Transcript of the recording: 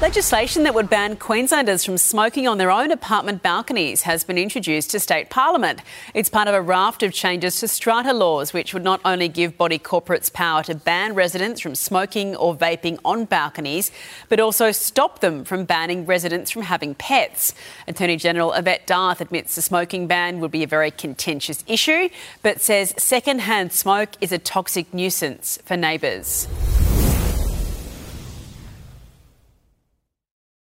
Legislation that would ban Queenslanders from smoking on their own apartment balconies has been introduced to state parliament. It's part of a raft of changes to strata laws, which would not only give body corporates power to ban residents from smoking or vaping on balconies, but also stop them from banning residents from having pets. Attorney General Yvette D'Ath admits the smoking ban would be a very contentious issue, but says second-hand smoke is a toxic nuisance for neighbours.